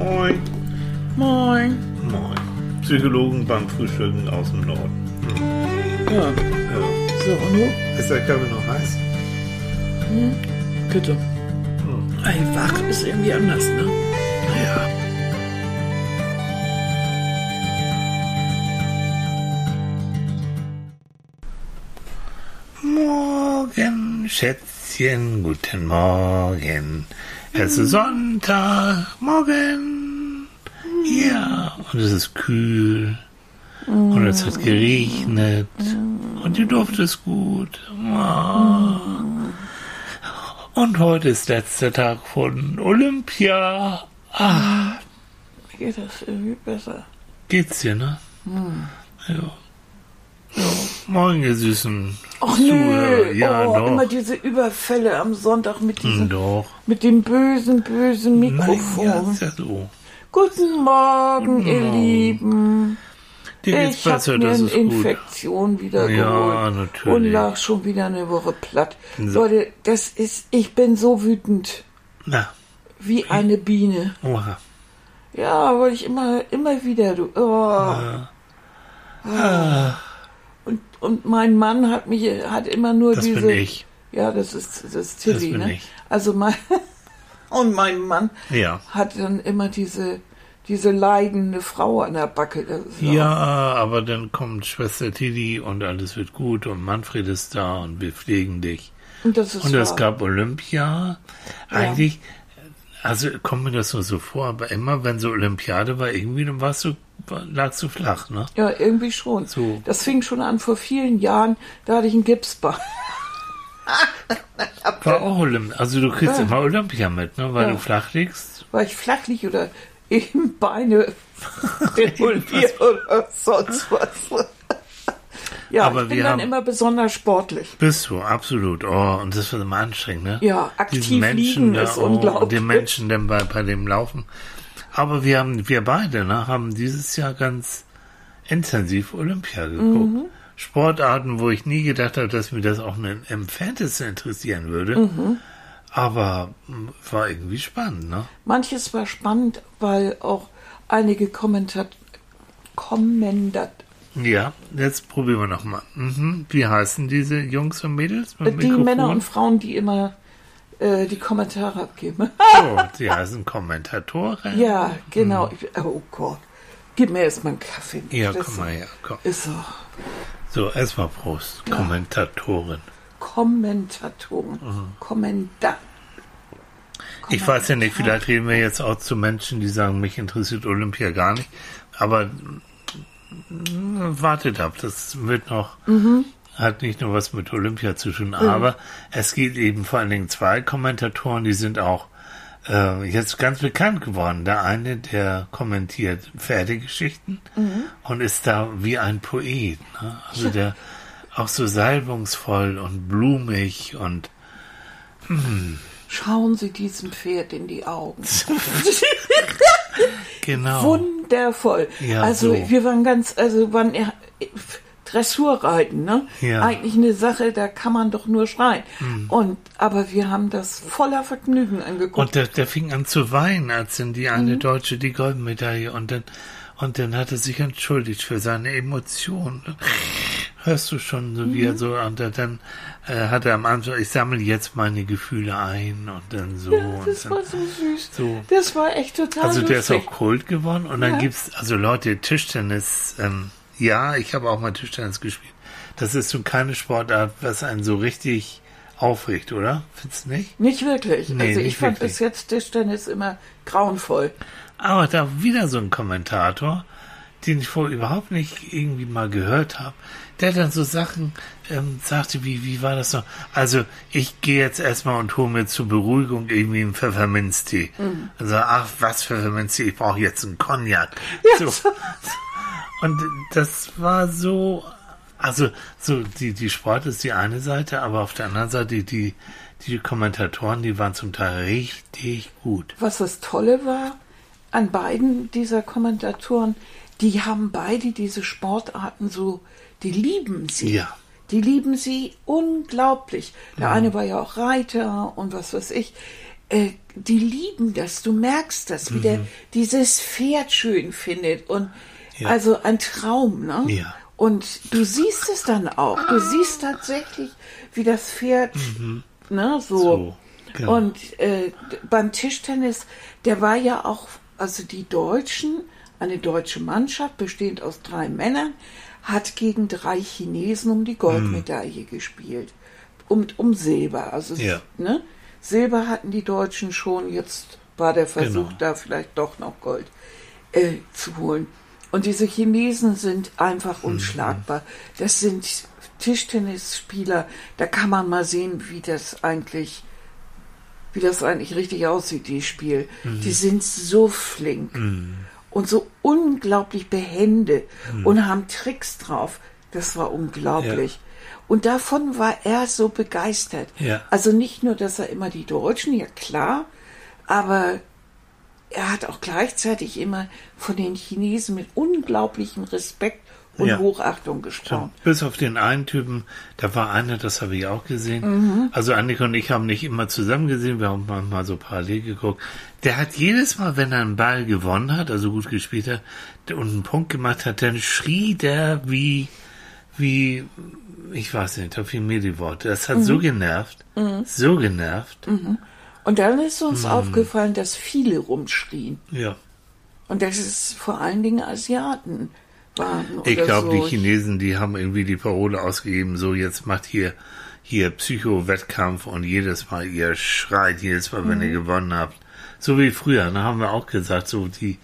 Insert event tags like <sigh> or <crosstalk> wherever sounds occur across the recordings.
Moin. Moin. Moin. Psychologen beim Frühstücken aus dem Norden. Ja, Ja. so, und du? Ist der Kaffee noch heiß? Bitte. Ey, wach ist irgendwie anders, ne? Ja. Morgen, Schätzchen, guten Morgen. Es ist Sonntag, morgen. Ja, und es ist kühl. Und es hat geregnet. Und die Luft ist gut. Oh. Und heute ist letzter Tag von Olympia. Ah, Mir geht das irgendwie besser. geht's dir, ne? Ja. Ja. Morgen, ihr Süßen. Ach Zuhörer. nö, Ja, oh, doch. immer diese Überfälle am Sonntag mit Hm, diesem, Doch. mit dem bösen, bösen Nein, Mikrofon. ja, ist ja so. Guten Morgen, ihr Morgen. Lieben. Dir Ich habe mir eine gut. Infektion wieder Ja, geholt natürlich. und lag schon wieder eine Woche platt. So. Leute, das ist, ich bin so wütend Na, wie eine Biene. oha. Ja, weil ich immer, immer wieder, du. Oh. Ah, Und, und mein Mann hat mich, hat immer nur das diese. bin ich. Ja, das ist, das ist Tilly, bin ne? ich. Also mein, <laughs> und mein Mann Ja. hat dann immer diese, diese leidende Frau an der Backe. Das ist Ja, aber dann kommt Schwester Tilly und alles wird gut und Manfred ist da und wir pflegen dich. Und das ist Und es gab Olympia. Eigentlich, also kommt mir das nur so vor, aber immer wenn so Olympiade war, irgendwie dann warst du, lagst du flach, ne? Ja, irgendwie schon. So. Das fing schon an vor vielen Jahren, da hatte ich einen Gipsbein. <laughs> War auch Olymp Also du kriegst Ja. immer Olympia mit, ne? Weil Ja. du flach liegst. War ich flach lieg oder eben Beine <laughs> reguliert oder sonst was. <laughs> Ja, Aber ich bin wir dann immer besonders sportlich. Bist du, absolut. Oh, und das wird immer anstrengend, ne? Ja, aktiv Diesen Menschen liegen da, ist oh, unglaublich. Und den Menschen dann bei, bei dem Laufen. Aber wir haben, wir beide, ne, haben dieses Jahr ganz intensiv Olympia geguckt. Mhm. Sportarten, wo ich nie gedacht habe, dass mir das auch im Entferntesten interessieren würde. Mhm. Aber mm, war irgendwie spannend, ne? Manches war spannend, weil auch einige Kommentat Kommendat Ja, jetzt probieren wir nochmal. Mhm. Wie heißen diese Jungs und Mädels? die Mikrofon? Männer und Frauen, die immer äh, die Kommentare abgeben. <laughs> Oh, die heißen Kommentatoren. ja, genau. Ich- Oh Gott. Gib mir erstmal einen Kaffee. Mhm. Ja, Das komm mal her, komm. Ist so. So, erstmal Prost. Kommentatoren. Kommentatoren. Mhm. Kommentar. Ich weiß ja nicht, vielleicht reden wir jetzt auch zu Menschen, die sagen, mich interessiert Olympia gar nicht. Aber mm, wartet ab, das wird noch, hat nicht nur was mit Olympia zu tun, aber es gibt eben vor allen Dingen zwei Kommentatoren, die sind auch äh, jetzt ganz bekannt geworden. Der eine, der kommentiert Pferdegeschichten und ist da wie ein Poet. Ne? Also der auch so salbungsvoll und blumig und Schauen Sie diesem Pferd in die Augen. <laughs> genau. Wundervoll. Ja, also so. wir waren ganz, also waren Dressurreiten, ne? Ja. Eigentlich eine Sache, da kann man doch nur schreien. Hm. Und aber wir haben das voller Vergnügen angeguckt. Und der, der fing an zu weinen, als dann die eine Mhm. Deutsche die Goldmedaille und dann und dann hat er sich entschuldigt für seine Emotionen. Hörst du schon, so Mhm. wie er so und dann äh, hat er am Anfang, ich sammle jetzt meine Gefühle ein und dann so und das dann, war so süß. so. Das war echt total Also der ist lustig. auch Kult geworden und dann Ja. gibt's also Leute Tischtennis. Ähm, ja, ich habe auch mal Tischtennis gespielt. Das ist so keine Sportart, was einen so richtig aufregt, oder? Findest du nicht? Nicht wirklich. Nee, also ich nicht fand wirklich. bis jetzt Tischtennis immer grauenvoll. Aber da wieder so ein Kommentator, den ich vorher überhaupt nicht irgendwie mal gehört habe, der dann so Sachen ähm, sagte, wie, wie war das noch? Also ich gehe jetzt erstmal und hole mir zur Beruhigung irgendwie einen Pfefferminztee. Also, ach, was Pfefferminztee, ich brauche jetzt einen Cognac. So. Und das war so, also so die, die Sport ist die eine Seite, aber auf der anderen Seite die, die, die Kommentatoren, die waren zum Teil richtig gut. Was das Tolle war an beiden dieser Kommentatoren, die haben beide diese Sportarten so, die lieben sie. Ja. Die lieben sie unglaublich. Der eine war ja auch Reiter und was weiß ich. äh, die lieben das. Du merkst das, wie der dieses Pferd schön findet und Mhm. Ja. also ein Traum, ne? Ja. Und du siehst es dann auch. Du siehst tatsächlich, wie das Pferd, ne, so. Mhm. So, genau. Und äh, beim Tischtennis, der war ja auch, also die Deutschen, eine deutsche Mannschaft, bestehend aus drei Männern, hat gegen drei Chinesen um die Goldmedaille gespielt. Um, um Silber. Also, Ja. ne? Silber hatten die Deutschen schon, jetzt war der Versuch Genau. da vielleicht doch noch Gold äh, zu holen. Und diese Chinesen sind einfach unschlagbar. Das sind Tischtennisspieler, da kann man mal sehen, wie das eigentlich, wie das eigentlich richtig aussieht, die Spiel. Die sind so flink und so unglaublich behende und haben Tricks drauf. Das war unglaublich. Und davon war er so begeistert. Ja. Also nicht nur, dass er immer die Deutschen, ja klar, aber er hat auch gleichzeitig immer von den Chinesen mit unglaublichem Respekt und Ja. Hochachtung gesprochen. Bis auf den einen Typen, da war einer, das habe ich auch gesehen. Mhm. Also Annika und ich haben nicht immer zusammen gesehen, wir haben manchmal so parallel geguckt. Der hat jedes Mal, wenn er einen Ball gewonnen hat, also gut gespielt hat und einen Punkt gemacht hat, dann schrie der wie, wie, ich weiß nicht, da fiel mir die Worte. Das hat Mhm. so genervt, so genervt. Und dann ist uns Mhm. aufgefallen, dass viele rumschrien. Ja. Und dass es vor allen Dingen Asiaten waren. Ich glaube, so. die Chinesen, die haben irgendwie die Parole ausgegeben, so jetzt macht hier hier Psycho-Wettkampf und jedes Mal ihr schreit, jedes Mal, wenn Mhm. ihr gewonnen habt. So wie früher, da haben wir auch gesagt, so die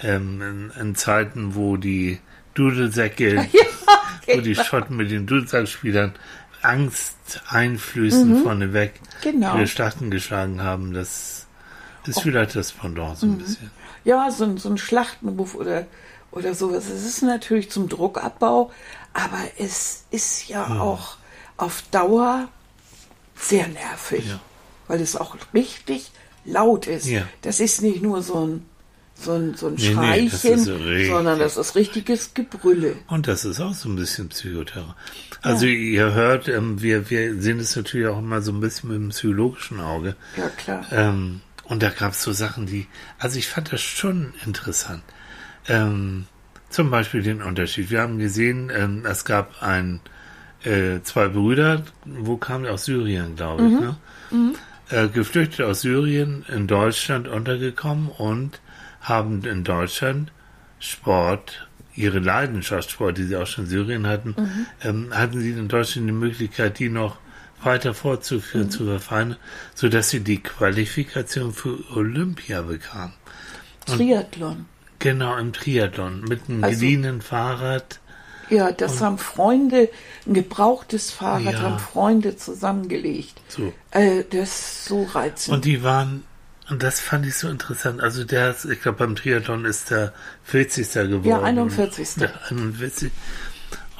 ähm, in, in Zeiten, wo die Dudelsäcke, <laughs> wo die. Schotten mit den Dudelsackspielern Angst einflößen vorneweg, Genau. ihre Schlachten geschlagen haben, das ist vielleicht das Pendant Mhm. so ein bisschen. Ja, so, ein- so ein Schlachtenruf oder, oder sowas. Es ist natürlich zum Druckabbau, aber es ist ja Hm. auch auf Dauer sehr nervig, Ja. weil es auch richtig laut ist. Ja. Das ist nicht nur so ein, so ein, so ein Nee, nee, Schreichen, das so richtig. sondern das ist richtiges Gebrülle. Und das ist auch so ein bisschen Psychoterror. Also ihr hört, ähm, wir, wir sehen es natürlich auch immer so ein bisschen mit dem psychologischen Auge. Ja, klar. Ähm, und da gab es so Sachen, die, also ich fand das schon interessant. Ähm, zum Beispiel den Unterschied. Wir haben gesehen, ähm, es gab ein, äh, zwei Brüder, wo kamen die aus Syrien, glaube ich, ne? Äh, geflüchtet aus Syrien, in Deutschland untergekommen und haben in Deutschland Sport, ihre Leidenschaft Sport, die sie auch schon in Syrien hatten, ähm, hatten sie in Deutschland die Möglichkeit, die noch weiter fortzuführen, zu verfeinern, sodass sie die Qualifikation für Olympia bekamen. Triathlon. Genau, im Triathlon, mit einem Also- geliehenen Fahrrad. Ja, das haben Freunde, ein gebrauchtes Fahrrad Ja. haben Freunde zusammengelegt. So. Äh, das ist so reizend. Und die waren, und das fand ich so interessant, also der, ist- ich glaube beim Triathlon ist der 40. geworden. Ja, 41.. Der 41.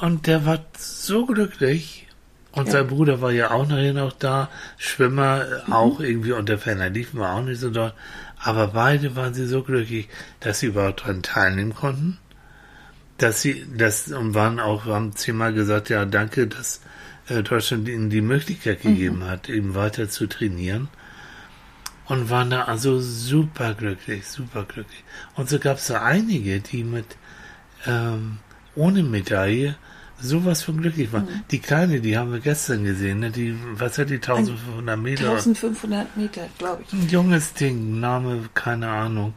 Und der war so glücklich. Und Ja. sein Bruder war ja auch nachher noch da. Schwimmer Mhm. auch irgendwie unter ferner Liefen war auch nicht so dort. Aber beide waren sie so glücklich, dass sie überhaupt daran teilnehmen konnten. Dass sie, das, und waren auch, haben zehnmal gesagt, ja, danke, dass äh, Deutschland ihnen die Möglichkeit Mhm. gegeben hat, eben weiter zu trainieren. Und waren da also super glücklich, super glücklich. Und so gab es so einige, die mit ähm, ohne Medaille sowas von glücklich waren. Mhm. Die kleine, die haben wir gestern gesehen, ne? die, was hat die 1500 Meter? 1500 Meter, glaube ich. Ein junges Ding, Name, keine Ahnung.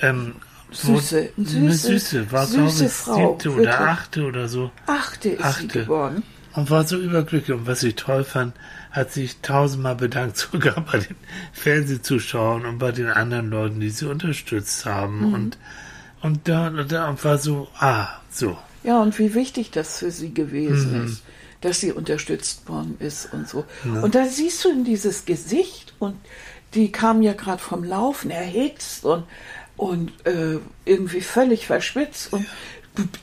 Ähm, Süße, süße, eine Süße, war glaube süße ich Frau, siebte wirklich. oder achte oder so. Achte ist sie Achte. geworden. Und war so überglücklich. Und was ich toll fand, hat sich tausendmal bedankt, <laughs> sogar bei den Fernsehzuschauern und bei den anderen Leuten, die sie unterstützt haben. Mhm. Und, und da, da war so, ah, so. Ja, und wie wichtig das für sie gewesen Mhm. ist, dass sie unterstützt worden ist und so. Und da siehst du in dieses Gesicht und die kam ja gerade vom Laufen erhitzt und, und äh, irgendwie völlig verschwitzt und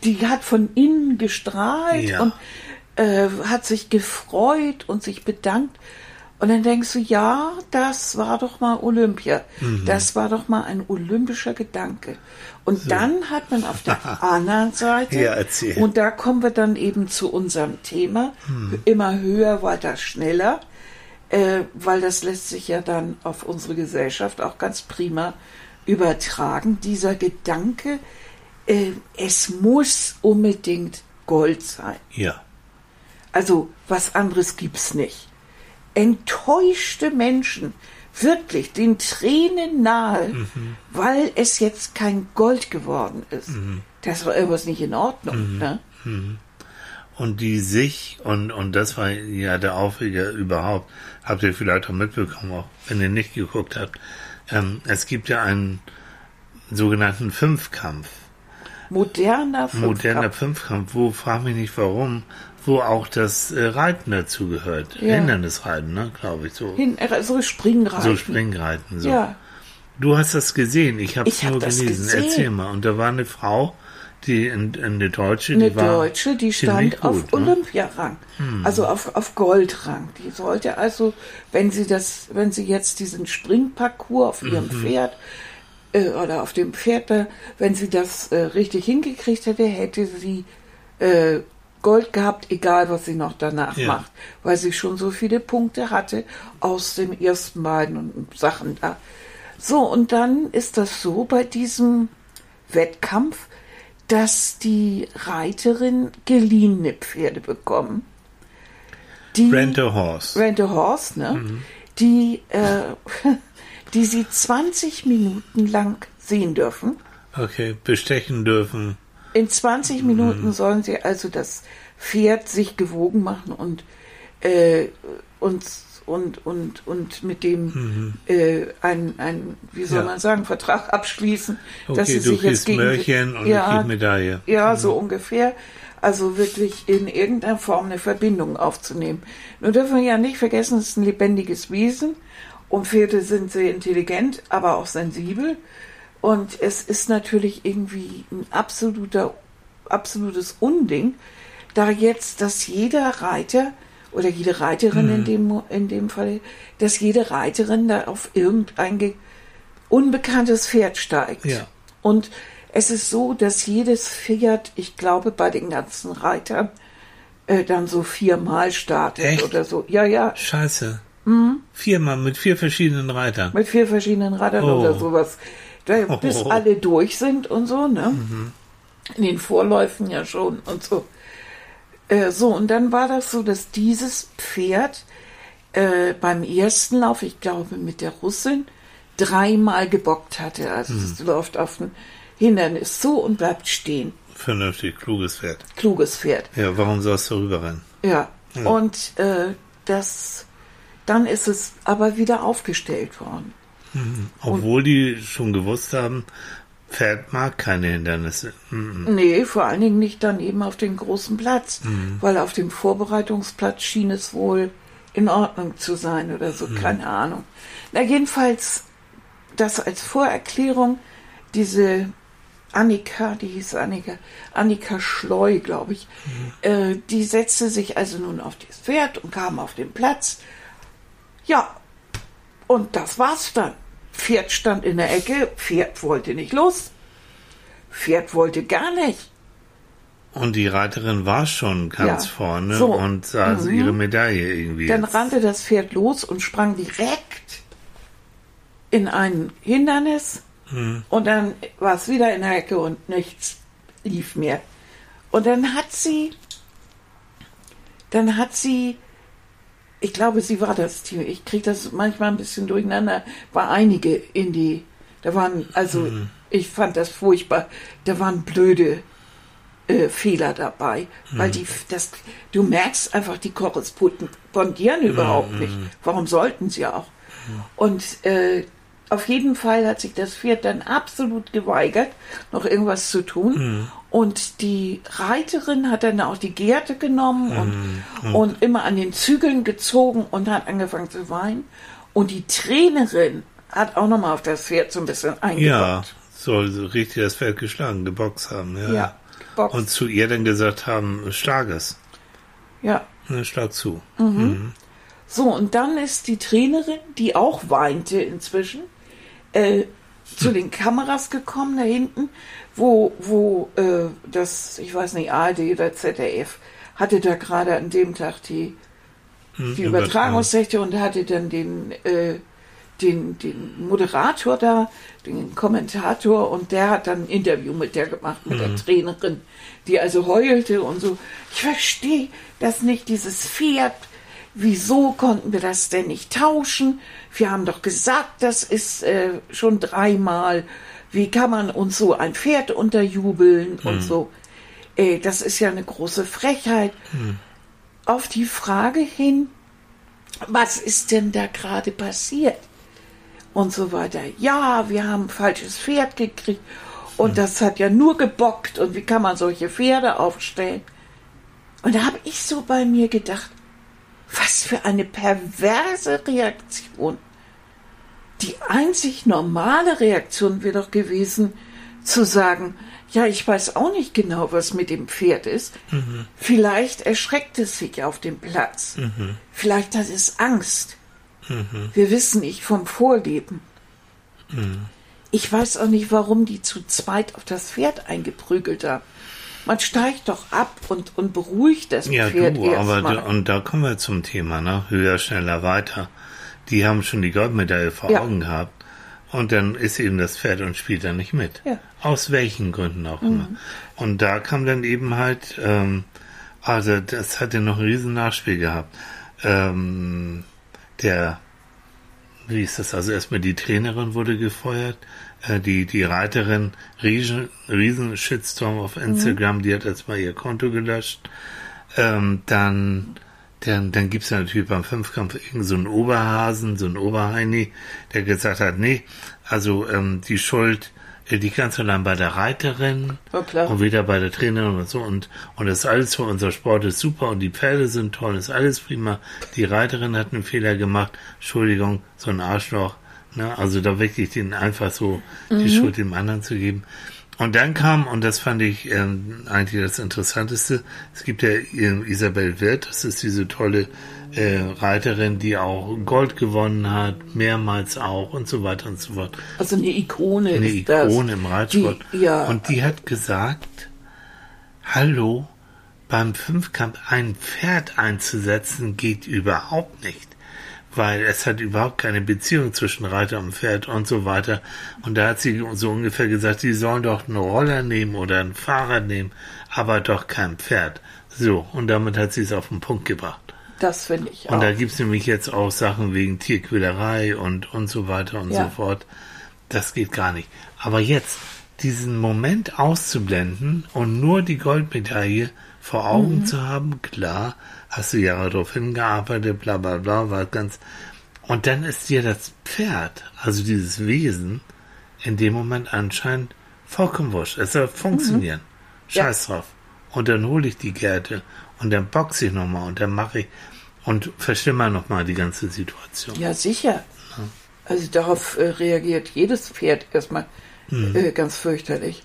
die hat von innen gestrahlt Ja. und äh, hat sich gefreut und sich bedankt. Und dann denkst du, ja, das war doch mal Olympia. Mhm. Das war doch mal ein olympischer Gedanke. Und dann hat man auf der <laughs> anderen Seite, Ja, erzähl. und da kommen wir dann eben zu unserem Thema, Hm. immer höher, weiter, schneller. äh, weil das lässt sich ja dann auf unsere Gesellschaft auch ganz prima übertragen. Dieser Gedanke, äh, es muss unbedingt Gold sein. Ja. Also was anderes gibt's nicht. Enttäuschte Menschen, wirklich den Tränen nahe, Mhm. weil es jetzt kein Gold geworden ist. Mhm. Das war irgendwas nicht in Ordnung. Ne? Und die sich, und, und das war ja der Aufreger überhaupt, habt ihr vielleicht auch mitbekommen, auch wenn ihr nicht geguckt habt, ähm, es gibt ja einen sogenannten Fünfkampf. Moderner Moderner Fünfkampf. Fünfkampf, wo, frag mich nicht warum, wo auch das äh, Reiten dazu gehört. Ja. Hindernisreiten, ne, glaube ich, so. Hin, äh, so Springreiten. So Springreiten, so. Ja, Du hast das gesehen, ich habe es hab nur das gelesen. gesehen. Erzähl mal. Und da war eine Frau, die in, in eine Deutsche, eine die war Deutsche, die stand auf gut, ne? Hm. Olympiarang, also auf, auf Goldrang. Die sollte also, wenn sie das, wenn sie jetzt diesen Springparcours auf ihrem Mhm. Pferd äh, oder auf dem Pferd, da, wenn sie das äh, richtig hingekriegt hätte, hätte sie äh, Gold gehabt, egal was sie noch danach Ja. macht, weil sie schon so viele Punkte hatte aus den ersten beiden Sachen da. So, und dann ist das so bei diesem Wettkampf, dass die Reiterin geliehene Pferde bekommen. Die Rent a Horse. Rent a Horse, ne? Die, äh, <laughs> die sie 20 Minuten lang sehen dürfen. Okay, bestechen dürfen. In 20 Minuten sollen sie also das Pferd sich gewogen machen und, äh, und, und, und, und mit dem äh, ein, ein, wie soll Ja. man sagen, Vertrag abschließen, dass Okay, sie du sich jetzt gegen Möhrchen und ja, ich Medaille. ja, so ungefähr. Also wirklich in irgendeiner Form eine Verbindung aufzunehmen. Nur dürfen wir ja nicht vergessen, es ist ein lebendiges Wesen und Pferde sind sehr intelligent, aber auch sensibel. Und es ist natürlich irgendwie ein absoluter, absolutes Unding, da jetzt, dass jeder Reiter oder jede Reiterin Mhm. in dem, Mo- in dem Fall, dass jede Reiterin da auf irgendein ge- unbekanntes Pferd steigt. Ja. Und es ist so, dass jedes Pferd, ich glaube, bei den ganzen Reitern äh, dann so viermal startet Echt? oder so. Ja, ja, Scheiße. Mhm. Viermal mit vier verschiedenen Reitern. mit vier verschiedenen Reitern Oh. oder sowas. Da, bis Oh. alle durch sind und so, ne? In den Vorläufen ja schon und so. Äh, so, und dann war das so, dass dieses Pferd äh, beim ersten Lauf, ich glaube mit der Russin, dreimal gebockt hatte. Also es läuft auf ein Hindernis zu und bleibt stehen. Vernünftig, kluges Pferd. Kluges Pferd. Ja, warum sollst du rüberrennen? Ja. Ja. Und äh, das, dann ist es aber wieder aufgestellt worden. Obwohl die schon gewusst haben, Pferd mag keine Hindernisse. Mhm. Nee, vor allen Dingen nicht dann eben auf dem großen Platz, weil auf dem Vorbereitungsplatz schien es wohl in Ordnung zu sein oder so, keine Ahnung. Na, jedenfalls, das als Vorerklärung, diese Annika, die hieß Annika, Annika Schleu, glaube ich, äh, die setzte sich also nun auf das Pferd und kam auf den Platz. Ja, und das war's dann. Pferd stand in der Ecke, Pferd wollte nicht los. Pferd wollte gar nicht. Und die Reiterin war schon ganz Ja. vorne So. und sah also Mhm. ihre Medaille irgendwie. Dann jetzt. rannte das Pferd los und sprang direkt in ein Hindernis. Mhm. Und dann war es wieder in der Ecke und nichts lief mehr. Und dann hat sie, dann hat sie, ich glaube, sie war das Team. Ich kriege das manchmal ein bisschen durcheinander. War einige in die, da waren, also Mhm. ich fand das furchtbar. Da waren blöde äh, Fehler dabei, weil die, das, du merkst einfach, die korrespondieren überhaupt nicht. Warum sollten sie auch? Und äh, auf jeden Fall hat sich das Pferd dann absolut geweigert, noch irgendwas zu tun. Und die Reiterin hat dann auch die Gerte genommen und, und immer an den Zügeln gezogen und hat angefangen zu weinen. Und die Trainerin hat auch nochmal auf das Pferd so ein bisschen Ja, eingebaut. soll so richtig das Pferd geschlagen, geboxt haben. Ja. Ja, geboxt. Und zu ihr dann gesagt haben, schlag es. Ja. Ne, schlag zu. So, und dann ist die Trainerin, die auch weinte inzwischen, äh, zu den Kameras gekommen da hinten, wo, wo äh, das, ich weiß nicht, ARD oder ZDF, hatte da gerade an dem Tag die Hm, die Übertragungsrechte und hatte dann den, äh, den, den Moderator da, den Kommentator und der hat dann ein Interview mit der gemacht, mit der Trainerin, die also heulte und so. Ich verstehe das nicht, dieses Pferd. Wieso konnten wir das denn nicht tauschen? Wir haben doch gesagt, das ist äh, schon dreimal. Wie kann man uns so ein Pferd unterjubeln und so? Äh, das ist ja eine große Frechheit. Auf die Frage hin, was ist denn da gerade passiert? Und so weiter. Ja, wir haben ein falsches Pferd gekriegt und das hat ja nur gebockt und wie kann man solche Pferde aufstellen? Und da habe ich so bei mir gedacht, was für eine perverse Reaktion. Die einzig normale Reaktion wäre doch gewesen, zu sagen, ja, ich weiß auch nicht genau, was mit dem Pferd ist. Vielleicht erschreckt es sich auf dem Platz. Vielleicht hat es Angst. Wir wissen nicht vom Vorleben. Ich weiß auch nicht, warum die zu zweit auf das Pferd eingeprügelt haben. Man steigt doch ab und, und beruhigt das Ja, Pferd du, aber da, und da kommen wir zum Thema, ne? Höher, schneller, weiter. Die haben schon die Goldmedaille vor Ja. Augen gehabt. Und dann ist eben das Pferd und spielt dann nicht mit. Ja. Mhm. Aus welchen Gründen auch immer. Und da kam dann eben halt, ähm, also das hatte noch ein riesen Nachspiel gehabt. Ähm, der, wie ist das, also erstmal die Trainerin wurde gefeuert, die, die Reiterin, riesen, riesen Shitstorm auf Instagram, die hat erstmal ihr Konto gelöscht. Ähm, dann, dann, dann gibt's ja natürlich beim Fünfkampf irgend so einen Oberhasen, so einen Oberheini, der gesagt hat, nee, also ähm, die Schuld äh, die ganz allein bei der Reiterin klar. und wieder bei der Trainerin und so und und das ist alles für unser Sport ist super und die Pferde sind toll, ist alles prima. Die Reiterin hat einen Fehler gemacht, Entschuldigung, so ein Arschloch, ne? Also da wirklich den einfach so die Schuld dem anderen zu geben. Und dann kam, und das fand ich ähm, eigentlich das Interessanteste, es gibt ja ähm, Isabel Wirth, das ist diese tolle äh, Reiterin, die auch Gold gewonnen hat, mehrmals auch und so weiter und so fort. Also eine Ikone Eine ist das. Ikone im Reitsport. Die, ja, Und die hat gesagt, hallo, beim Fünfkampf ein Pferd einzusetzen geht überhaupt nicht. Weil es hat überhaupt keine Beziehung zwischen Reiter und Pferd und so weiter. Und da hat sie so ungefähr gesagt, sie sollen doch einen Roller nehmen oder ein Fahrrad nehmen, aber doch kein Pferd. So, und damit hat sie es auf den Punkt gebracht. das finde ich Und auch. da gibt's nämlich jetzt auch Sachen wegen Tierquälerei und, und so weiter und Ja. so fort. Das geht gar nicht. Aber jetzt, diesen Moment auszublenden und nur die Goldmedaille vor Augen Mhm. zu haben, klar, hast du Jahre darauf hingearbeitet, bla bla bla, war ganz. Und dann ist dir das Pferd, also dieses Wesen, in dem Moment anscheinend vollkommen wurscht. Es soll funktionieren. Mhm. Ja. Scheiß drauf. Und dann hole ich die Gerte und dann boxe ich nochmal und dann mache ich und verschlimmer nochmal die ganze Situation. Ja, sicher. Also darauf äh, reagiert jedes Pferd erstmal Mhm. äh, ganz fürchterlich.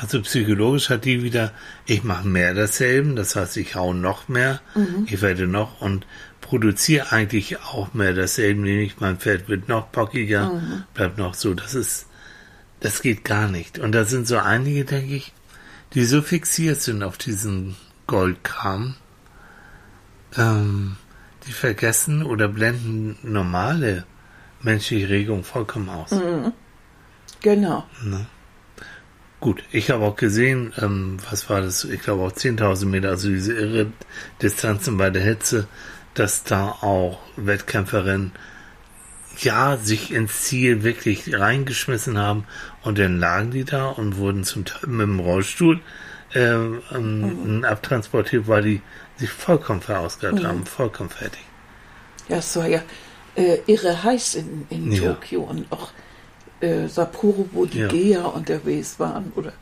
Also psychologisch hat die wieder, ich mache mehr desselben, das heißt, ich hau noch mehr, ich werde noch und produziere eigentlich auch mehr desselben, nämlich mein Pferd wird noch bockiger, bleibt noch so, das ist, das geht gar nicht. Und da sind so einige, denke ich, die so fixiert sind auf diesen Goldkram, ähm, die vergessen oder blenden normale menschliche Regung vollkommen aus. Genau. Gut, ich habe auch gesehen, ähm, was war das? Ich glaube auch 10.000 Meter, also diese irre Distanzen bei der Hitze, dass da auch Wettkämpferinnen ja sich ins Ziel wirklich reingeschmissen haben und dann lagen die da und wurden zum Teil mit dem Rollstuhl ähm, ähm, abtransportiert, weil die sich vollkommen verausgabt haben, vollkommen fertig. Ja, es war ja äh, irre heiß in, in Ja. Tokio und auch äh, Sapporo, wo die Ja. Geher unterwegs waren oder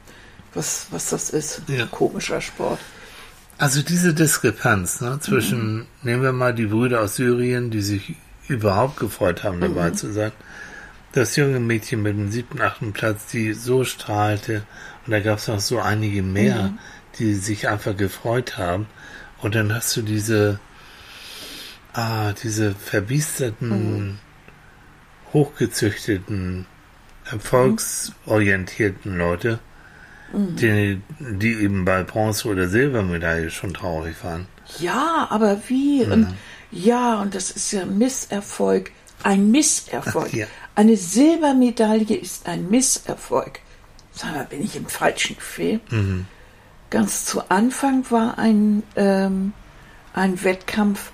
was, was das ist. Ja. Komischer Sport. Also diese Diskrepanz ne, zwischen, nehmen wir mal die Brüder aus Syrien, die sich überhaupt gefreut haben, dabei zu sein. Das junge Mädchen mit dem siebten, achten Platz, die so strahlte. Und da gab es noch so einige mehr, die sich einfach gefreut haben. Und dann hast du diese, ah, diese verbiesterten, hochgezüchteten, erfolgsorientierten Leute, die, die eben bei Bronze- oder Silbermedaille schon traurig waren. Ja, aber wie? Und Ja, und das ist ja ein Misserfolg. Ein Misserfolg. Ach, <laughs> ja. Eine Silbermedaille ist ein Misserfolg. Sag mal, bin ich im falschen Film? Mhm. Ganz zu Anfang war ein, ähm, ein Wettkampf,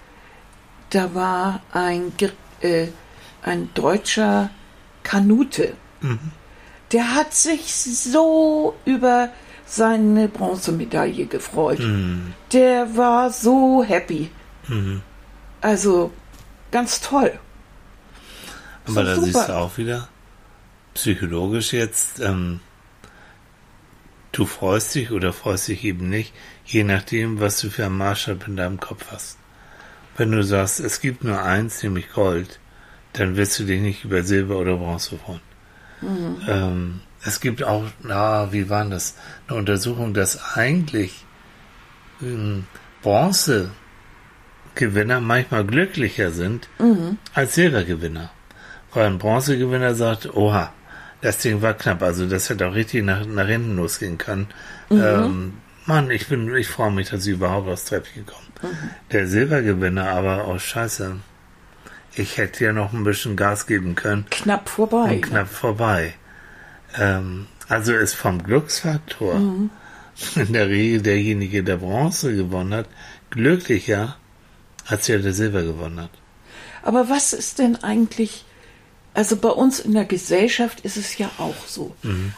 da war ein, äh, ein deutscher Kanute. Der hat sich so über seine Bronzemedaille gefreut. Der war so happy. Also ganz toll. Aber So da super. siehst du auch wieder, psychologisch jetzt, ähm, du freust dich oder freust dich eben nicht, je nachdem, was du für einen Maßstab in deinem Kopf hast. Wenn du sagst, es gibt nur eins, nämlich Gold, dann wirst du dich nicht über Silber oder Bronze freuen. Ähm, es gibt auch, na, wie war das? Eine Untersuchung, dass eigentlich ähm, Bronzegewinner manchmal glücklicher sind als Silbergewinner. Weil ein Bronzegewinner sagt, oha, das Ding war knapp, also das hätte auch richtig nach, nach hinten losgehen können. Ähm, Mann, ich bin, ich freue mich, dass ich überhaupt aufs Treppchen gekommen. Der Silbergewinner aber, oh scheiße, ich hätte ja noch ein bisschen Gas geben können Knapp vorbei. und knapp vorbei. Ähm, also ist vom Glücksfaktor in <laughs> der Regel derjenige, der Bronze gewonnen hat, glücklicher, als der, der Silber gewonnen hat. Aber was ist denn eigentlich, also bei uns in der Gesellschaft ist es ja auch so.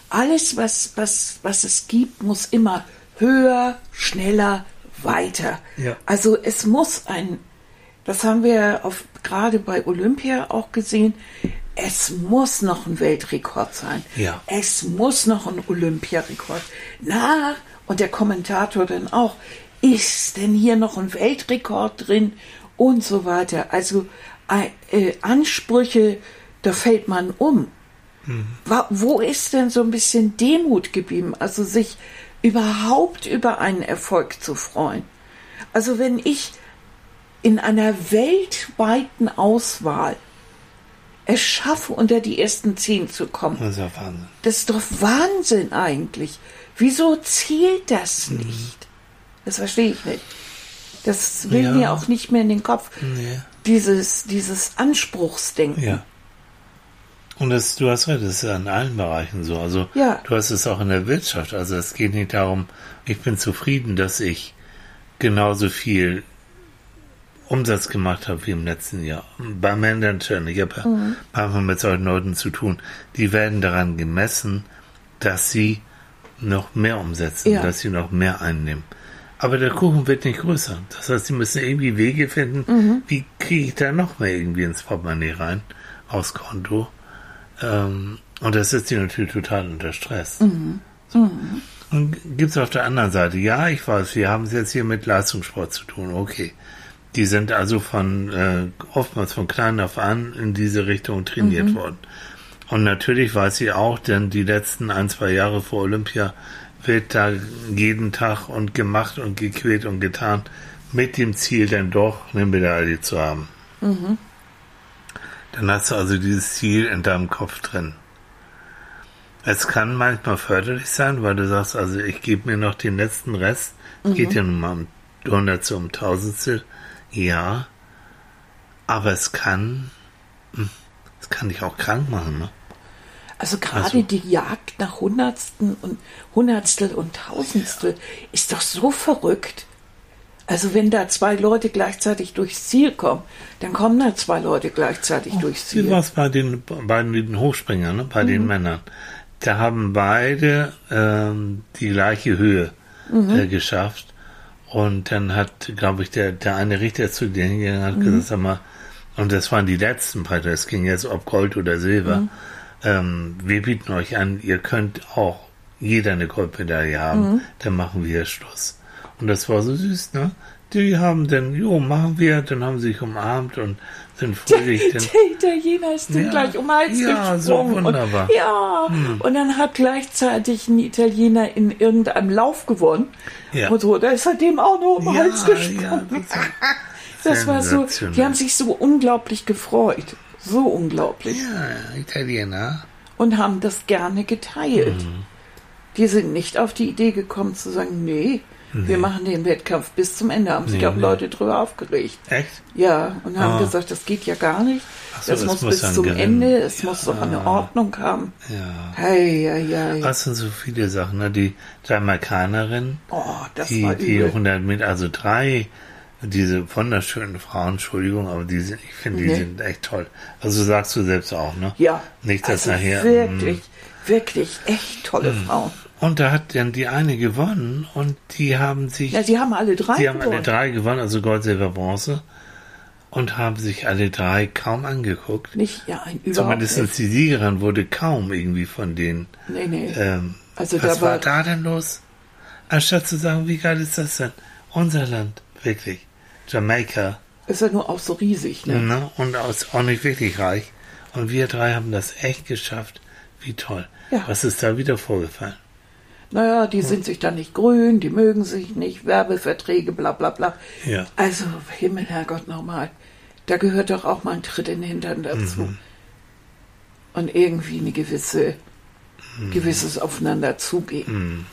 Alles, was, was, was es gibt, muss immer höher, schneller, weiter. Ja. Also es muss ein, das haben wir auf, gerade bei Olympia auch gesehen, es muss noch ein Weltrekord sein. Ja. Es muss noch ein Olympiarekord. Na, und der Kommentator dann auch, ist denn hier noch ein Weltrekord drin und so weiter. Also äh, äh, Ansprüche, da fällt man um. Wa- Wo ist denn so ein bisschen Demut geblieben? Also sich überhaupt über einen Erfolg zu freuen. Also wenn ich in einer weltweiten Auswahl es schaffe, unter die ersten zehn zu kommen, Das ist ja Wahnsinn. das ist doch Wahnsinn eigentlich. Wieso zielt das nicht? Das verstehe ich nicht. Das will Ja. mir auch nicht mehr in den Kopf. Nee. Dieses, dieses Anspruchsdenken. Ja. Und das, du hast recht, das ist ja in allen Bereichen so. Also Ja. du hast es auch in der Wirtschaft. Also es geht nicht darum, ich bin zufrieden, dass ich genauso viel Umsatz gemacht habe wie im letzten Jahr. Bei Managern, ich habe ja Mhm. manchmal mit solchen Leuten zu tun, die werden daran gemessen, dass sie noch mehr umsetzen, Ja. dass sie noch mehr einnehmen. Aber der Kuchen wird nicht größer. Das heißt, sie müssen irgendwie Wege finden, Mhm. wie kriege ich da noch mehr irgendwie ins Portemonnaie rein, aufs Konto. Ähm, und das setzt sie natürlich total unter Stress. So. Und gibt es auf der anderen Seite, ja, ich weiß, wir haben es jetzt hier mit Leistungssport zu tun, okay. Die sind also von äh, oftmals von klein auf an in diese Richtung trainiert worden. Und natürlich weiß sie auch, denn die letzten ein, zwei Jahre vor Olympia wird da jeden Tag und gemacht und gequält und getan, mit dem Ziel dann doch eine Medaille zu haben. Dann hast du also dieses Ziel in deinem Kopf drin. Es kann manchmal förderlich sein, weil du sagst, also ich gebe mir noch den letzten Rest. Es geht ja nun mal um Hundertstel, um Tausendstel. Ja. Aber es kann, hm, es kann dich auch krank machen, ne? Also gerade Also- die Jagd nach Hundertsten und Hundertstel und Tausendstel ist doch so verrückt. Also wenn da zwei Leute gleichzeitig durchs Ziel kommen, dann kommen da zwei Leute gleichzeitig durchs Wie Ziel. war es bei den, bei den Hochspringern, ne? bei den Männern? Da haben beide ähm, die gleiche Höhe äh, geschafft. Und dann hat, glaube ich, der, der eine Richter zu denen hingegangen hat gesagt, sag mal, und das waren die letzten Preise, es ging jetzt ob Gold oder Silber. Ähm, wir bieten euch an, ihr könnt auch jeder eine Goldmedaille haben, dann machen wir Schluss. Und das war so süß, ne? Die haben dann, jo, machen wir, dann haben sie sich umarmt und sind fröhlich. dann, Der Italiener ist Ja. gleich um den Hals Ja, so gesprungen. wunderbar. Und, ja, und dann hat gleichzeitig ein Italiener in irgendeinem Lauf gewonnen. Ja. Und so, da ist er dem auch noch um den Hals ja, gesprungen. <laughs> das war so, die haben sich so unglaublich gefreut. So unglaublich. ja, Italiener. und haben das gerne geteilt. Mhm. Die sind nicht auf die Idee gekommen zu sagen, nee, Wir machen den Wettkampf bis zum Ende. Haben sich Nee, auch nee. Leute drüber aufgeregt. Echt? Ja, und haben Ah. gesagt, das geht ja gar nicht. So, das es muss muss bis zum gewinnen. Ende, es Ja. muss doch eine Ordnung haben. Ja. Hey, ja, ja, ja. Das sind so viele Sachen. Ne? Die Jamaikanerin, Oh, das die, war die übel. 100 Meter, also drei, diese wunderschönen Frauen, Entschuldigung, aber die sind, ich finde, die Nee. sind echt toll. Also sagst du selbst auch, ne? Ja, Nicht, dass also nachher. wirklich, wirklich echt tolle Hm. Frauen. Und da hat dann die eine gewonnen und die haben sich, Ja, sie haben alle drei die haben alle gewonnen. drei gewonnen, also Gold, Silber, Bronze. Und haben sich alle drei kaum angeguckt. Nicht, ja, ein Zumindest nicht. die Siegerin wurde kaum irgendwie von denen. Nee, nee. Ähm, Also was da war war- da denn los? Anstatt zu sagen, wie geil ist das denn? Unser Land, wirklich. Jamaika, Ist ja nur auch so riesig, ne? ne? Und aus, auch nicht wirklich reich. Und wir drei haben das echt geschafft. Wie toll. Ja. Was ist da wieder vorgefallen? Naja, die sind sich da nicht grün, die mögen sich nicht, Werbeverträge, bla bla bla. Ja. Also, Himmel, Herrgott, nochmal. Da gehört doch auch mal ein Tritt in den Hintern dazu. Mhm. Und irgendwie eine gewisse, Mhm. gewisses Aufeinander zugehen.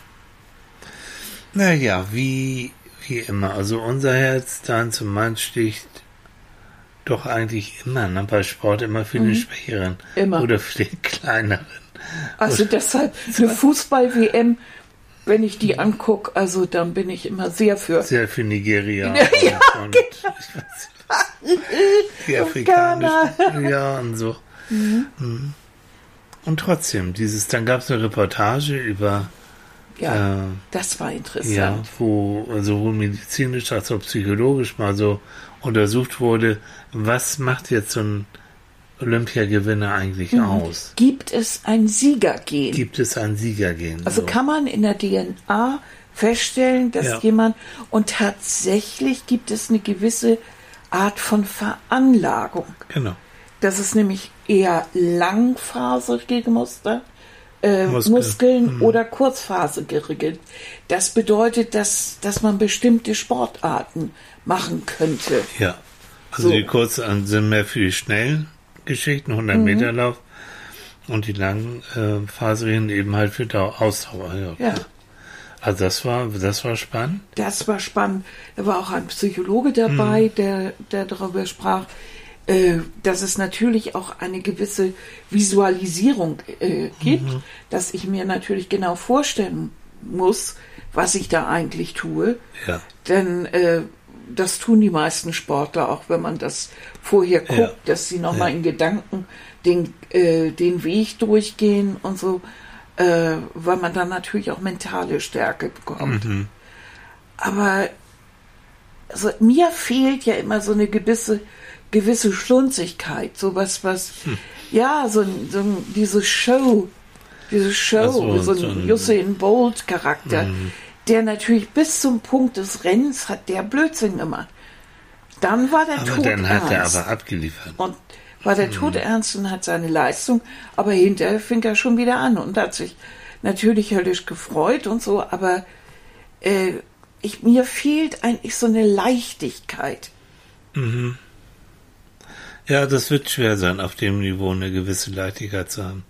Naja, wie, wie immer. Also unser Herz dann zum Mann sticht doch eigentlich immer, ne? Bei Sport immer für den Schwächeren. Mhm. Immer. Oder für den Kleineren. Also deshalb eine <laughs> Fußball-WM, wenn ich die angucke, also dann bin ich immer sehr für. Sehr für Nigeria. <laughs> Ja, und, und ich weiß nicht, die afrikanischen. Ja, und so. Mhm. Und trotzdem, dieses, dann gab es eine Reportage über, Ja, äh, das war ja, interessant. wo sowohl medizinisch als auch psychologisch mal so untersucht wurde, was macht jetzt so ein Olympiagewinner eigentlich Mhm. aus? Gibt es ein Siegergen? Gibt es ein Siegergehen? Also so? kann man in der DNA feststellen, dass Ja. jemand und tatsächlich gibt es eine gewisse Art von Veranlagung. Genau. Das ist nämlich eher langfaserige Muster, äh, Muskeln. Muskeln, Mhm. oder kurzfaserige. Das bedeutet, dass, dass man bestimmte Sportarten machen könnte. Ja. Also So. die kurzen sind mehr für die schnellen Geschichten, 100 Mhm. Meter Lauf. Und die langen äh, Faserigen eben halt für Dau Ausdauer. Ja. Ja. Also das war, das war spannend. Das war spannend. Da war auch ein Psychologe dabei, Mhm. der, der darüber sprach, äh, dass es natürlich auch eine gewisse Visualisierung äh, gibt, Mhm. dass ich mir natürlich genau vorstellen muss, was ich da eigentlich tue. Ja. Denn äh, das tun die meisten Sportler, auch wenn man das vorher guckt, Ja. dass sie nochmal Ja. in Gedanken den, äh, den Weg durchgehen und so, äh, weil man dann natürlich auch mentale Stärke bekommt. Mhm. Aber also, mir fehlt ja immer so eine gewisse, gewisse Schlunzigkeit, sowas, was, Hm. ja, so, ein- so diese Show, diese Show, Ach so, so, so ein Usain Bolt Charakter, Mhm. Der natürlich bis zum Punkt des Rennens hat der Blödsinn gemacht. Dann war der Aber Tod dann hat er ernst. aber abgeliefert. Und war der Tod ernst und hat seine Leistung, aber hinterher fing er schon wieder an und hat sich natürlich höllisch gefreut und so, aber äh, ich, mir fehlt eigentlich so eine Leichtigkeit. Ja, das wird schwer sein, auf dem Niveau eine gewisse Leichtigkeit zu haben.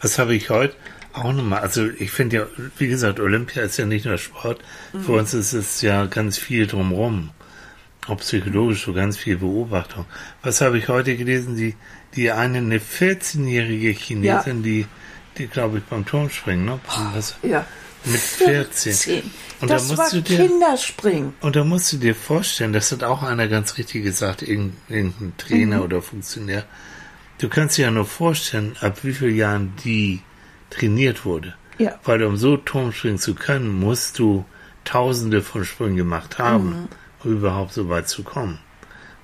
Was habe ich heute auch nochmal? Also ich finde ja, wie gesagt, Olympia ist ja nicht nur Sport. Für Mhm. uns ist es ja ganz viel drumherum. Auch psychologisch so ganz viel Beobachtung. Was habe ich heute gelesen? Die, die eine, eine 14-jährige Chinesin, die, die glaube ich beim Turmspringen, ne? Was, Ja. mit 14. Und da das musst war du dir- Kinderspringen. Und da musst du dir vorstellen, das hat auch einer ganz richtig gesagt, irgendein, irgendein Trainer oder Funktionär. Du kannst dir ja nur vorstellen, ab wie vielen Jahren die trainiert wurde. Ja. Weil um so Turmspringen zu können, musst du tausende von Sprüngen gemacht haben, um überhaupt so weit zu kommen.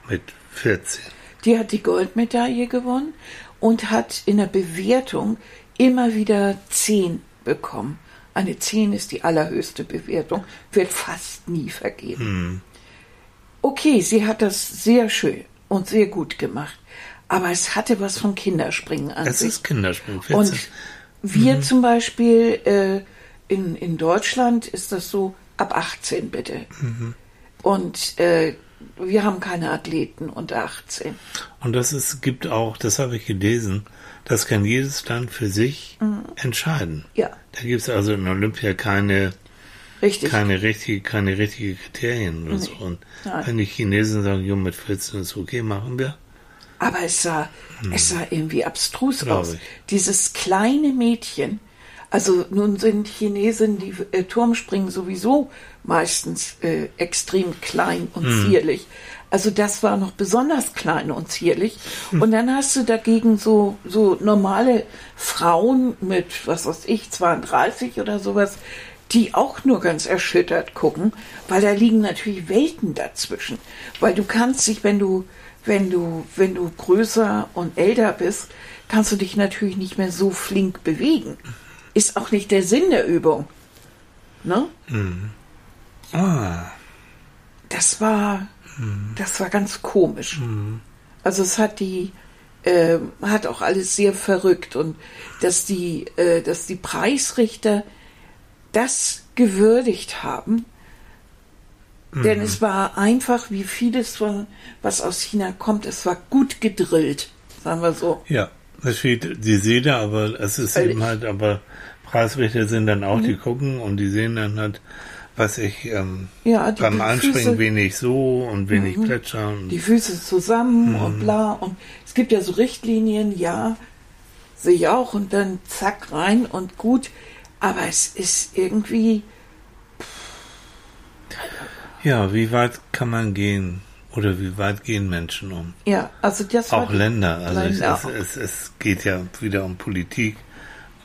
Mit 14. Die hat die Goldmedaille gewonnen und hat in der Bewertung immer wieder 10 bekommen. Eine 10 ist die allerhöchste Bewertung, wird fast nie vergeben. Okay, sie hat das sehr schön und sehr gut gemacht, aber es hatte was von Kinderspringen an Es sich. ist Kinderspringen. 14. Und wir zum Beispiel äh, in, in Deutschland ist das so ab 18 bitte. Und äh, wir haben keine Athleten unter 18. Und das ist, gibt auch, das habe ich gelesen, das kann jedes Land für sich entscheiden. Ja. Da gibt es also in Olympia keine Richtig. keine richtige, keine richtige Kriterien oder so. Und Nein. wenn die Chinesen sagen, jo, mit 14 ist okay, machen wir. Aber es sah, es sah irgendwie abstrus Hm. Glaub aus. ich. Dieses kleine Mädchen, also nun sind Chinesen, die äh, Turmspringen sowieso meistens äh, extrem klein und Hm. zierlich. Also das war noch besonders klein und zierlich. Hm. Und dann hast du dagegen so, so normale Frauen mit, was weiß ich, 32 oder sowas, die auch nur ganz erschüttert gucken, weil da liegen natürlich Welten dazwischen. Weil du kannst dich, wenn du, wenn du, wenn du größer und älter bist, kannst du dich natürlich nicht mehr so flink bewegen. Ist auch nicht der Sinn der Übung. Ne? Ah, Das war, das war ganz komisch. Also es hat die, äh, hat auch alles sehr verrückt und dass die, äh, dass die Preisrichter das gewürdigt haben, denn es war einfach, wie vieles von, was aus China kommt, es war gut gedrillt, sagen wir so. ja, es fehlt die Seele, aber es ist Völlig. eben halt, aber Preisrichter sind dann auch, die gucken und die sehen dann halt, was ich ähm, Ja, beim Anspringen Füße- wenig so und wenig plätschern. die Füße zusammen und bla. Und es gibt ja so Richtlinien, ja, sehe ich auch, und dann zack rein und gut. Aber es ist irgendwie, Ja, wie weit kann man gehen? Oder wie weit gehen Menschen um? ja, also das Auch Länder. Also Länder es, auch. es, es, geht ja wieder um Politik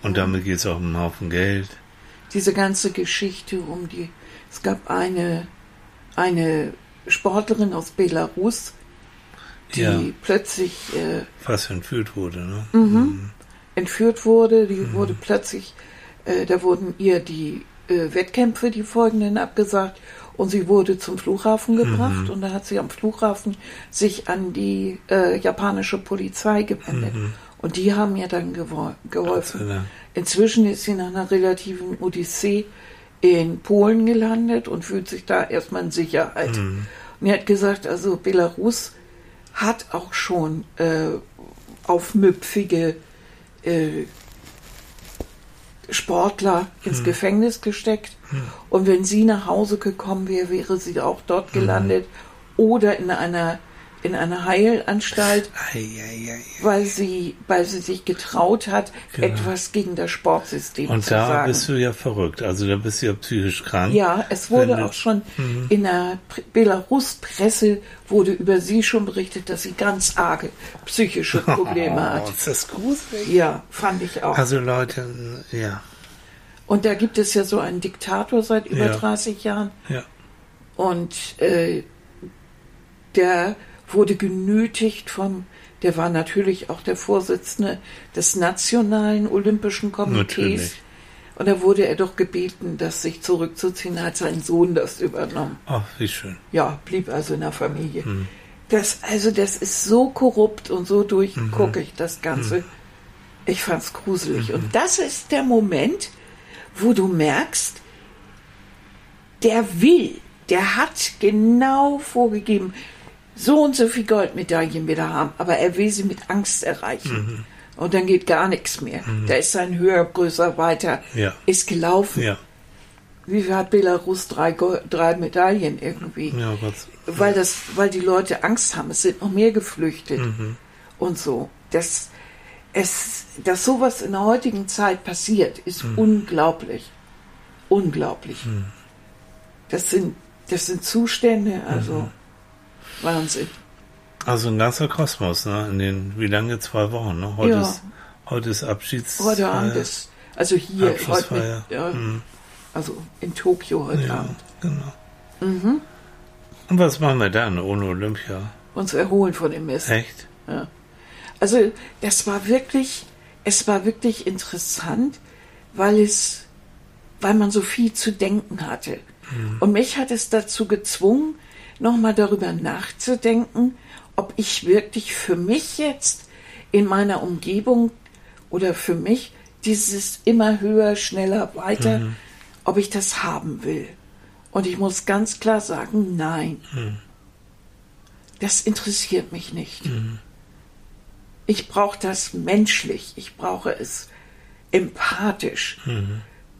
und damit geht es auch um einen Haufen Geld. diese ganze Geschichte um die. Es gab eine, eine Sportlerin aus Belarus, die Ja. plötzlich äh, Fast entführt wurde, ne? Mhm. entführt wurde. Die Mhm. wurde plötzlich, äh, da wurden ihr die äh, Wettkämpfe, die folgenden, abgesagt und sie wurde zum Mhm. Flughafen gebracht und da hat sie am Flughafen sich an die äh, japanische Polizei gewendet. Und die haben ihr dann geholfen. Mhm. Inzwischen ist sie nach einer relativen Odyssee in Polen gelandet und fühlt sich da erstmal in Sicherheit. Mhm. Und er hat gesagt, also Belarus hat auch schon äh, aufmüpfige äh, Sportler ins Mhm. Gefängnis gesteckt. Und wenn sie nach Hause gekommen wäre, wäre sie auch dort Mhm. gelandet oder in einer, in einer Heilanstalt, Ei, ei, ei. weil sie, weil sie sich getraut hat, Genau. etwas gegen das Sportsystem Und zu da sagen. bist du ja verrückt. Also da bist du ja psychisch krank. Ja, es wurde auch schon in der Pr- Belarus-Presse wurde über sie schon berichtet, dass sie ganz arge psychische <laughs> Probleme Oh, hat. ist das gruselig? Ja, fand ich auch. Also Leute, ja, Und da gibt es ja so einen Diktator seit über Ja. 30 Jahren ja. und äh, der wurde genötigt vom, der war natürlich auch der Vorsitzende des Nationalen Olympischen Komitees. Natürlich. Und da wurde er doch gebeten, das sich zurückzuziehen, hat sein Sohn das übernommen. Ach, wie schön. Ja, blieb also in der Familie. Hm. Das, also das ist so korrupt und so Mhm. durchgucke ich das Ganze. Ich fand's gruselig. Mhm. Und das ist der Moment, wo du merkst, der will, der hat genau vorgegeben, so und so viel Goldmedaillen wir da haben, aber er will sie mit Angst erreichen. Mhm. Und dann geht gar nichts mehr. Da ist sein höher, größer, weiter, Ja. ist gelaufen. Ja, Wie viel hat Belarus drei, Gold, drei Medaillen irgendwie? ja, Gott. weil das, weil die Leute Angst haben. Es sind noch mehr geflüchtet Mhm. und so. Das, es, dass sowas in der heutigen Zeit passiert, ist Mhm. unglaublich, unglaublich. Das sind, das sind Zustände, also Mhm. Wahnsinn. Also ein ganzer Kosmos, ne? In den, wie lange? Zwei Wochen, ne? Heute Ja. ist, heute ist Abschieds... Heute Abend äh, ist, also hier, heute, mit, ja, Mhm. also in Tokio heute Ja, Abend. genau. Mhm. Und was machen wir dann ohne Olympia? Uns erholen von dem Mist. Echt? Ja. Also das war wirklich, es war wirklich interessant, weil es, weil man so viel zu denken hatte. Und mich hat es dazu gezwungen, nochmal darüber nachzudenken, ob ich wirklich für mich jetzt in meiner Umgebung oder für mich dieses immer höher, schneller, weiter, ob ich das haben will. Und ich muss ganz klar sagen, nein. Das interessiert mich nicht. Ich brauche das menschlich, ich brauche es empathisch.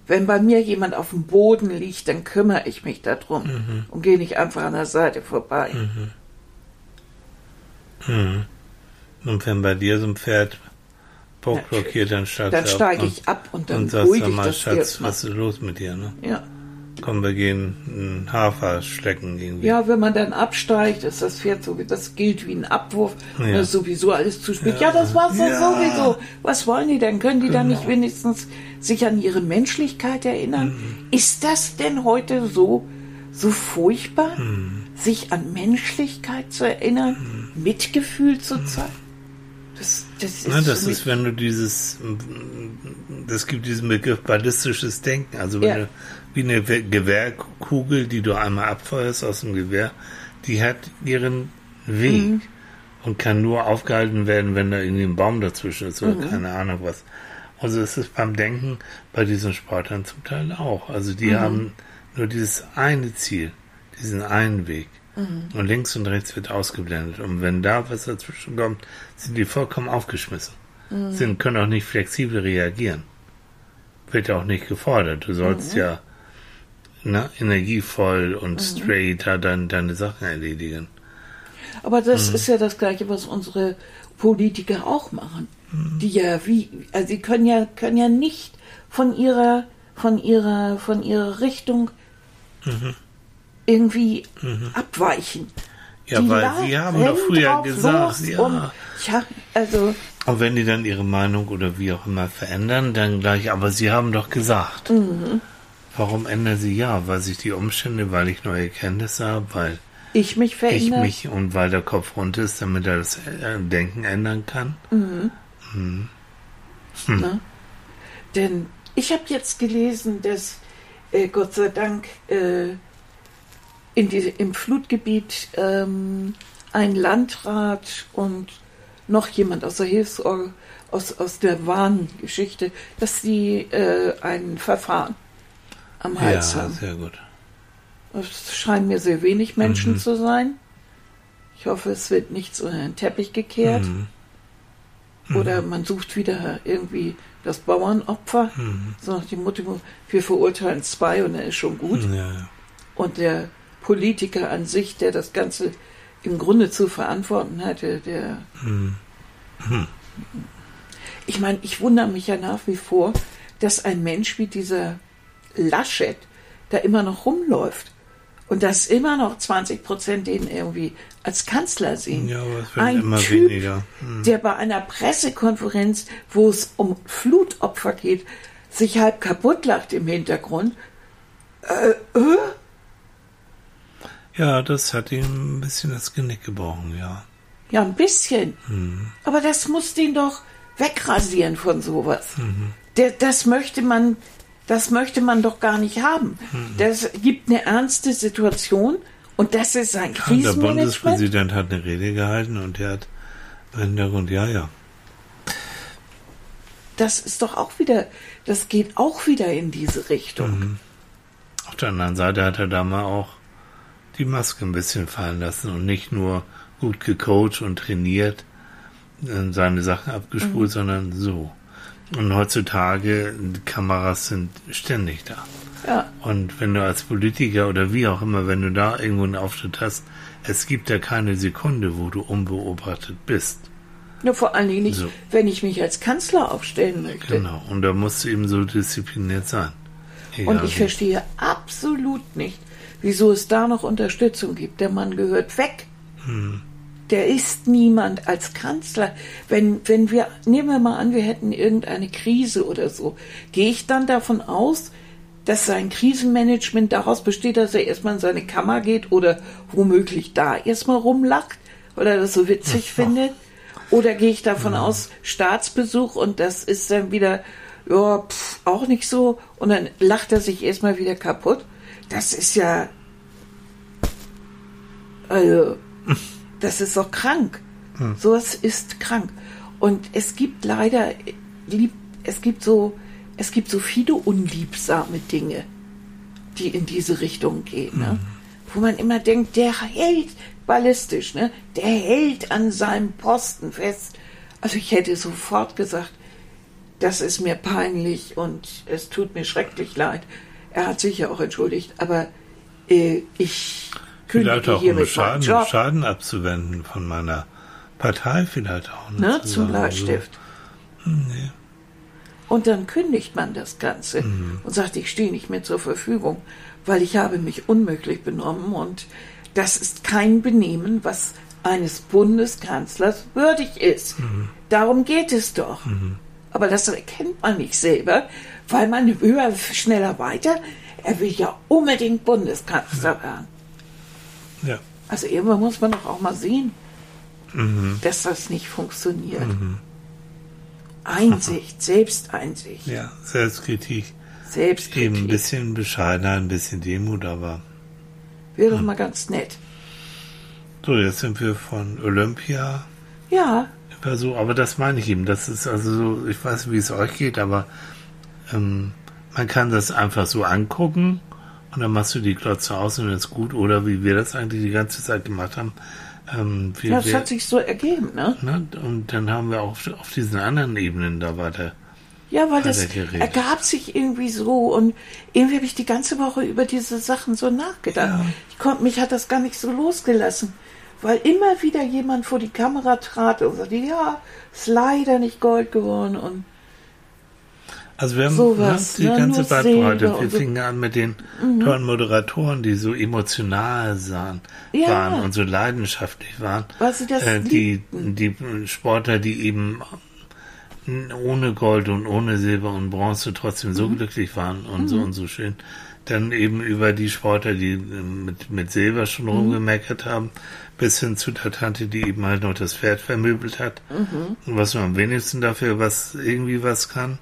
Wenn bei mir jemand auf dem Boden liegt, dann kümmere ich mich darum Mhm. und gehe nicht einfach an der Seite vorbei. Mhm. Und wenn bei dir so ein Pferd Bock blockiert, dann steigst Dann steige ich ab und dann und sagst beruhige ich mal, das Schatz, was ist los mit dir, ne? Ja. Komm, wir gehen einen Hafer schlecken irgendwie. ja, wenn man dann absteigt, ist das Pferd so, das gilt wie ein Abwurf. Ja. Das ist sowieso alles zu spät. Ja, das war's doch Ja. sowieso. Was wollen die denn? Können die dann Genau. nicht wenigstens sich an ihre Menschlichkeit erinnern? Mhm. Ist das denn heute so, so furchtbar, Mhm. sich an Menschlichkeit zu erinnern, Mitgefühl zu zeigen? Das, das ist, Na, das ist, wenn du dieses, das gibt diesen Begriff ballistisches Denken. Also wenn Ja. du, wie eine We- Gewehrkugel, die du einmal abfeuerst aus dem Gewehr, die hat ihren Weg Mhm. und kann nur aufgehalten werden, wenn da irgendwie ein Baum dazwischen ist Mhm. oder keine Ahnung was. Also es ist beim Denken bei diesen Sportlern zum Teil auch. Also die Mhm. haben nur dieses eine Ziel, diesen einen Weg. Mhm. Und links und rechts wird ausgeblendet. Und wenn da was dazwischen kommt, sind die vollkommen aufgeschmissen. Mhm. Sind, können auch nicht flexibel reagieren. Wird ja auch nicht gefordert. Du sollst Mhm. ja na, energievoll und straight da dein, deine Sachen erledigen. Aber das Mhm. ist ja das Gleiche, was unsere Politiker auch machen. Mhm. Die ja wie, also sie können ja, können ja nicht von ihrer, von ihrer, von ihrer Richtung Mhm. irgendwie abweichen. Ja, die weil sie haben doch früher gesagt, ja. Und, ja, also, Und wenn die dann ihre Meinung oder wie auch immer verändern, dann gleich, aber sie haben doch gesagt. Mhm. Warum ändern sie ja? Weil sich die Umstände, weil ich neue Kenntnisse habe, weil ich mich ich verändere. mich und weil der Kopf rund ist, damit er das äh, Denken ändern kann. Ne? Denn ich habe jetzt gelesen, dass äh, Gott sei Dank äh, in die, im Flutgebiet ähm, ein Landrat und noch jemand aus der Hilfsorganisation, aus, aus der Warngeschichte, dass sie äh, ein Verfahren am Hals Ja, haben. sehr gut. Es scheinen mir sehr wenig Menschen zu sein. Ich hoffe, es wird nicht so in den Teppich gekehrt. Mhm. Oder man sucht wieder irgendwie das Bauernopfer. Mhm. So nach dem Motto, wir verurteilen zwei und dann ist schon gut. Ja. Und der Politiker an sich, der das Ganze im Grunde zu verantworten hatte, der. Mhm. Ich meine, ich wundere mich ja nach wie vor, dass ein Mensch wie dieser Laschet da immer noch rumläuft. Und dass immer noch 20 Prozent den irgendwie als Kanzler sehen. ja, aber es wird Ein immer Typ, weniger. Mhm. der bei einer Pressekonferenz, wo es um Flutopfer geht, sich halb kaputt lacht im Hintergrund. Äh, äh? Ja, das hat ihm ein bisschen das Genick gebrochen, ja. Ja, ein bisschen. Mhm. Aber das muss den doch wegrasieren von sowas. Mhm. Der, das möchte man, das möchte man doch gar nicht haben. Mhm. Das gibt eine ernste Situation und das ist ein Und der Krisenmanagement. Bundespräsident hat eine Rede gehalten und der hat Hintergrund, ja, ja. Das ist doch auch wieder, das geht auch wieder in diese Richtung. Mhm. Auf der anderen Seite hat er da mal auch die Maske ein bisschen fallen lassen und nicht nur gut gecoacht und trainiert, äh, seine Sachen abgespult, sondern so. Und heutzutage, die Kameras sind ständig da. Ja. Und wenn du als Politiker oder wie auch immer, wenn du da irgendwo einen Auftritt hast, es gibt ja keine Sekunde, wo du unbeobachtet bist. Nur vor allen Dingen nicht, So. wenn ich mich als Kanzler aufstellen möchte. Genau. Und da musst du eben so diszipliniert sein. Und Egal ich wie. verstehe absolut nicht, wieso es da noch Unterstützung gibt. Der Mann gehört weg. Hm. Der ist niemand als Kanzler. Wenn, wenn wir, nehmen wir mal an, wir hätten irgendeine Krise oder so, gehe ich dann davon aus, dass sein Krisenmanagement daraus besteht, dass er erstmal in seine Kammer geht oder womöglich da erstmal rumlacht, weil er das so witzig <laughs> findet. Oder gehe ich davon aus, Staatsbesuch und das ist dann wieder, ja, pff, auch nicht so. Und dann lacht er sich erstmal wieder kaputt. Das ist ja, also, <laughs> das ist doch krank. Sowas ist krank. Und es gibt leider, es gibt so, es gibt so viele unliebsame Dinge, die in diese Richtung gehen, ne? Wo man immer denkt, der hält ballistisch, ne? Der hält an seinem Posten fest. Also ich hätte sofort gesagt, das ist mir peinlich und es tut mir schrecklich leid. Er hat sich ja auch entschuldigt, aber äh, ich Vielleicht auch um hiermit meinen Schaden, Job Schaden abzuwenden von meiner Partei vielleicht auch. ne, zu zum sagen, Bleistift. So, nee. Und dann kündigt man das Ganze Mhm. und sagt, ich stehe nicht mehr zur Verfügung, weil ich habe mich unmöglich benommen und das ist kein Benehmen, was eines Bundeskanzlers würdig ist. Mhm. Darum geht es doch. Aber das erkennt man nicht selber, weil man höher, schneller weiter, er will ja unbedingt Bundeskanzler werden. Also irgendwann muss man doch auch mal sehen, Mhm. dass das nicht funktioniert. Einsicht, Selbsteinsicht, ja, Selbstkritik. Selbstkritik. Eben ein bisschen Bescheidenheit, ein bisschen Demut, aber Wäre doch mal ganz nett. so, jetzt sind wir von Olympia Ja, über so, aber das meine ich eben. Das ist also so, ich weiß nicht, wie es euch geht, aber ähm, man kann das einfach so angucken und dann machst du die Klotze aus und dann ist gut. Oder wie wir das eigentlich die ganze Zeit gemacht haben. Ähm, wir, das wir, hat sich so ergeben, ne? ne? Und dann haben wir auch auf, diesen anderen Ebenen da weiter. Ja, weil das Weitergeredet. ergab sich irgendwie so und irgendwie habe ich die ganze Woche über diese Sachen so nachgedacht. Ja. Ich konnte, mich hat das gar nicht so losgelassen, weil immer wieder jemand vor die Kamera trat und sagte, ja, ist leider nicht Gold geworden und Also wir haben Sowas, ne, die ne, ganze nur Bandbreite. Wir so. Mhm. fingen an mit den tollen Moderatoren, die so emotional sahen, Ja. waren und so leidenschaftlich waren. Weil sie das äh, die, die Sportler, die eben ohne Gold und ohne Silber und Bronze trotzdem so Mhm. glücklich waren und so und so schön. Dann eben über die Sportler, die äh, mit, mit Silber schon Mhm. rumgemeckert haben, bis hin zu der Tante, die eben halt noch das Pferd vermöbelt hat. Mhm. Und was nur am wenigsten dafür was irgendwie was kann.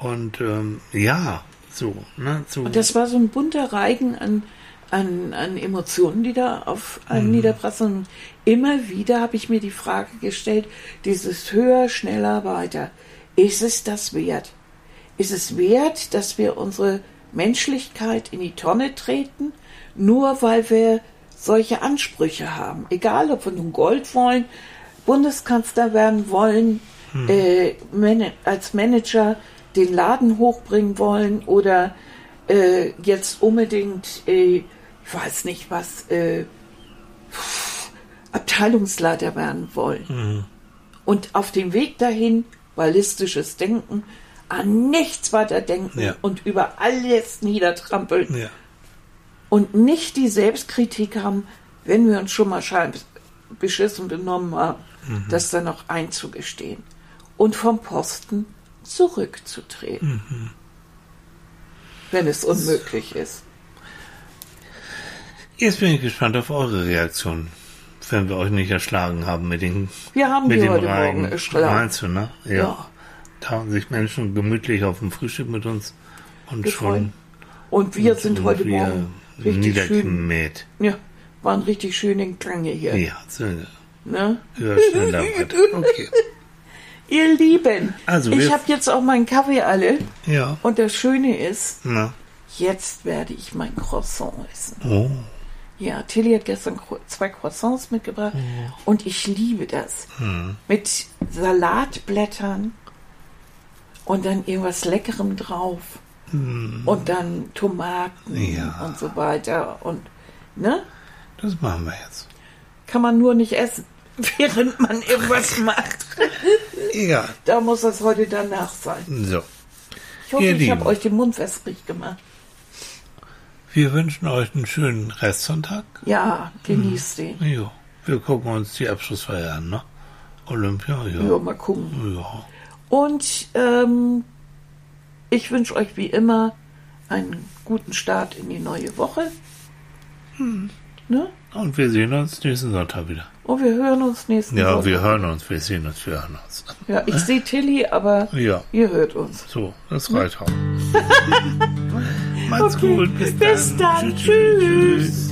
Und ähm, ja, so, ne? So, Und das war so ein bunter Reigen an, an, an Emotionen, die da auf einen niederprasseln. Und immer wieder habe ich mir die Frage gestellt, dieses höher, schneller, weiter. Ist es das wert? Ist es wert, dass wir unsere Menschlichkeit in die Tonne treten, nur weil wir solche Ansprüche haben? Egal, ob wir nun Gold wollen, Bundeskanzler werden wollen, äh, Man als Manager den Laden hochbringen wollen oder äh, jetzt unbedingt, äh, ich weiß nicht was, äh, Abteilungsleiter werden wollen. Und auf dem Weg dahin, ballistisches Denken, an nichts weiter denken Ja. und über alles niedertrampeln ja. und nicht die Selbstkritik haben, wenn wir uns schon mal beschissen benommen haben, das dann noch einzugestehen und vom Posten zurückzutreten, wenn es unmöglich ist. Jetzt bin ich gespannt auf eure Reaktion, wenn wir euch nicht erschlagen haben mit den Wir haben mit die dem heute Reigen. Morgen erschlagen. Meinst du, ne? Ja. Ja. Tauchen sich Menschen gemütlich auf dem Frühstück mit uns und Wir schon freuen. Und wir sind heute wir Morgen richtig schön, niedergemäht. ja, waren richtig schön in Gange hier. Ja, so, Ne? ja, schneller weiter. Okay. Ihr Lieben, Also ich habe jetzt auch meinen Kaffee alle Ja. und das Schöne ist, Na. jetzt werde ich mein Croissant essen. Oh. Ja, Tilly hat gestern zwei Croissants mitgebracht und ich liebe das. Hm. Mit Salatblättern und dann irgendwas Leckerem drauf und dann Tomaten Hm. Ja. und so weiter und ne? Das machen wir jetzt. Kann man nur nicht essen, <laughs> während man irgendwas macht. Egal. Da muss das heute danach sein. So. Ich hoffe, Ihr ich habe euch den Mund wässrig gemacht. Wir wünschen euch einen schönen Restsonntag. Ja, genießt den. Jo. Wir gucken uns die Abschlussfeier an, ne? Olympia, ja. Ja, mal gucken. Ja. Und ähm, ich wünsche euch wie immer einen guten Start in die neue Woche. Ne? Und wir sehen uns nächsten Sonntag wieder. Und wir hören uns nächsten Ja, Woche. wir hören uns, wir sehen uns, wir hören uns. Ja, ich sehe Tilly, aber Ja. ihr hört uns. So, das reicht auch. <laughs> Macht's Okay, gut, bis dann. bis dann. Tschüss.